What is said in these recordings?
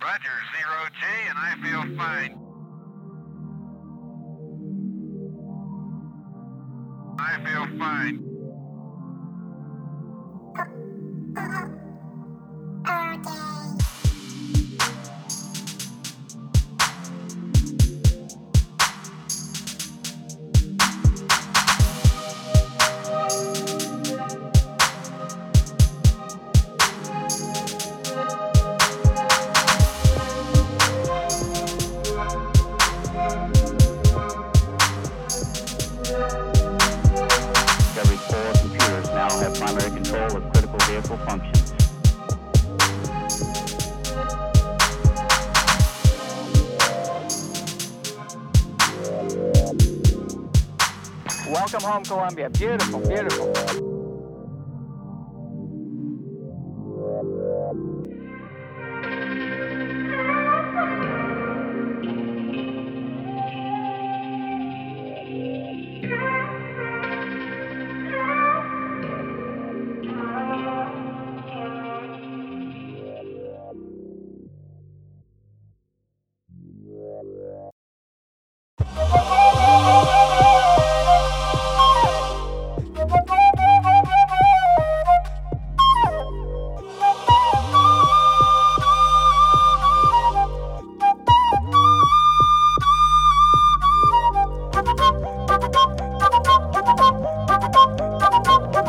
Roger, zero G, and I feel fine. I feel fine. Primary control of critical vehicle functions. Welcome home, Columbia. Beautiful, beautiful.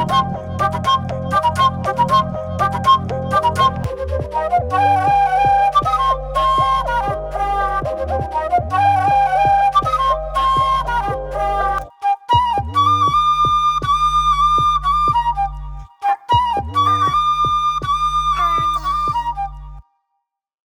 You.